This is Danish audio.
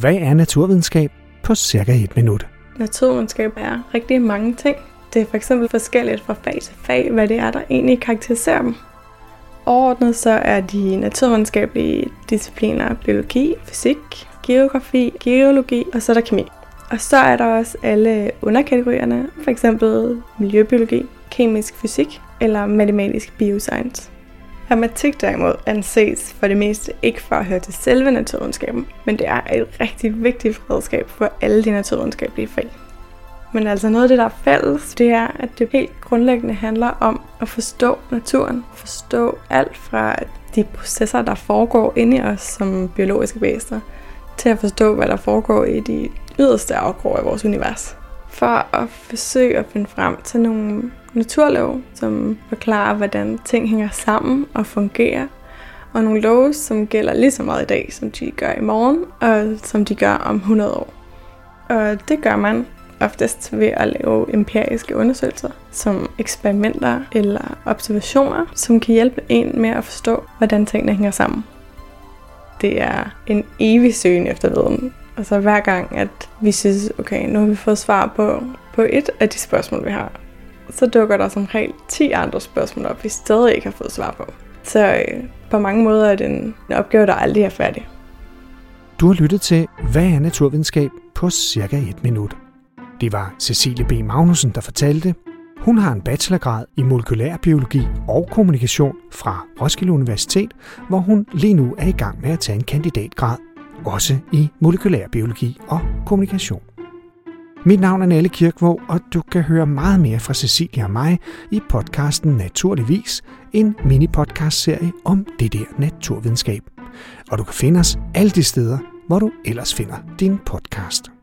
Hvad er naturvidenskab på cirka et minut? Naturvidenskab er rigtig mange ting. Det er for eksempel forskelligt fra fag til fag, hvad det er, der egentlig karakteriserer dem. Overordnet så er de naturvidenskabelige discipliner biologi, fysik, geografi, geologi og så er der kemi. Og så er der også alle underkategorierne, for eksempel miljøbiologi, kemisk fysik eller matematisk bioscience. Hermetik derimod anses for det meste ikke for at høre til selve naturvidenskaben, men det er et rigtig vigtigt redskab for alle de naturvidenskabelige fag. Men altså noget af det, der er fælles, det er, at det helt grundlæggende handler om at forstå naturen. Forstå alt fra de processer, der foregår inde i os som biologiske væsener, til at forstå, hvad der foregår i de yderste afgrøder af vores univers. For at forsøge at finde frem til nogle naturlov, som forklarer, hvordan ting hænger sammen og fungerer, og nogle love, som gælder lige så meget i dag, som de gør i morgen, og som de gør om 100 år. Og det gør man oftest ved at lave empiriske undersøgelser, som eksperimenter eller observationer, som kan hjælpe en med at forstå, hvordan tingene hænger sammen. Det er en evig søgen efter viden. Så hver gang, at vi synes, okay, nu har vi fået svar på, på et af de spørgsmål, vi har, så dukker der som regel 10 andre spørgsmål op, vi stadig ikke har fået svar på. Så øh, på mange måder er det en, en opgave, der aldrig er færdig. Du har lyttet til Hvad er naturvidenskab på cirka et minut. Det var Cecilie B. Magnussen, der fortalte. Hun har en bachelorgrad i molekylærbiologi og kommunikation fra Roskilde Universitet, hvor hun lige nu er i gang med at tage en kandidatgrad, også i molekylærbiologi og kommunikation. Mit navn er Nalle Kirkvåg, og du kan høre meget mere fra Cecilia og mig i podcasten Naturligvis, en mini-podcast-serie om det der naturvidenskab. Og du kan finde os alle de steder, hvor du ellers finder din podcast.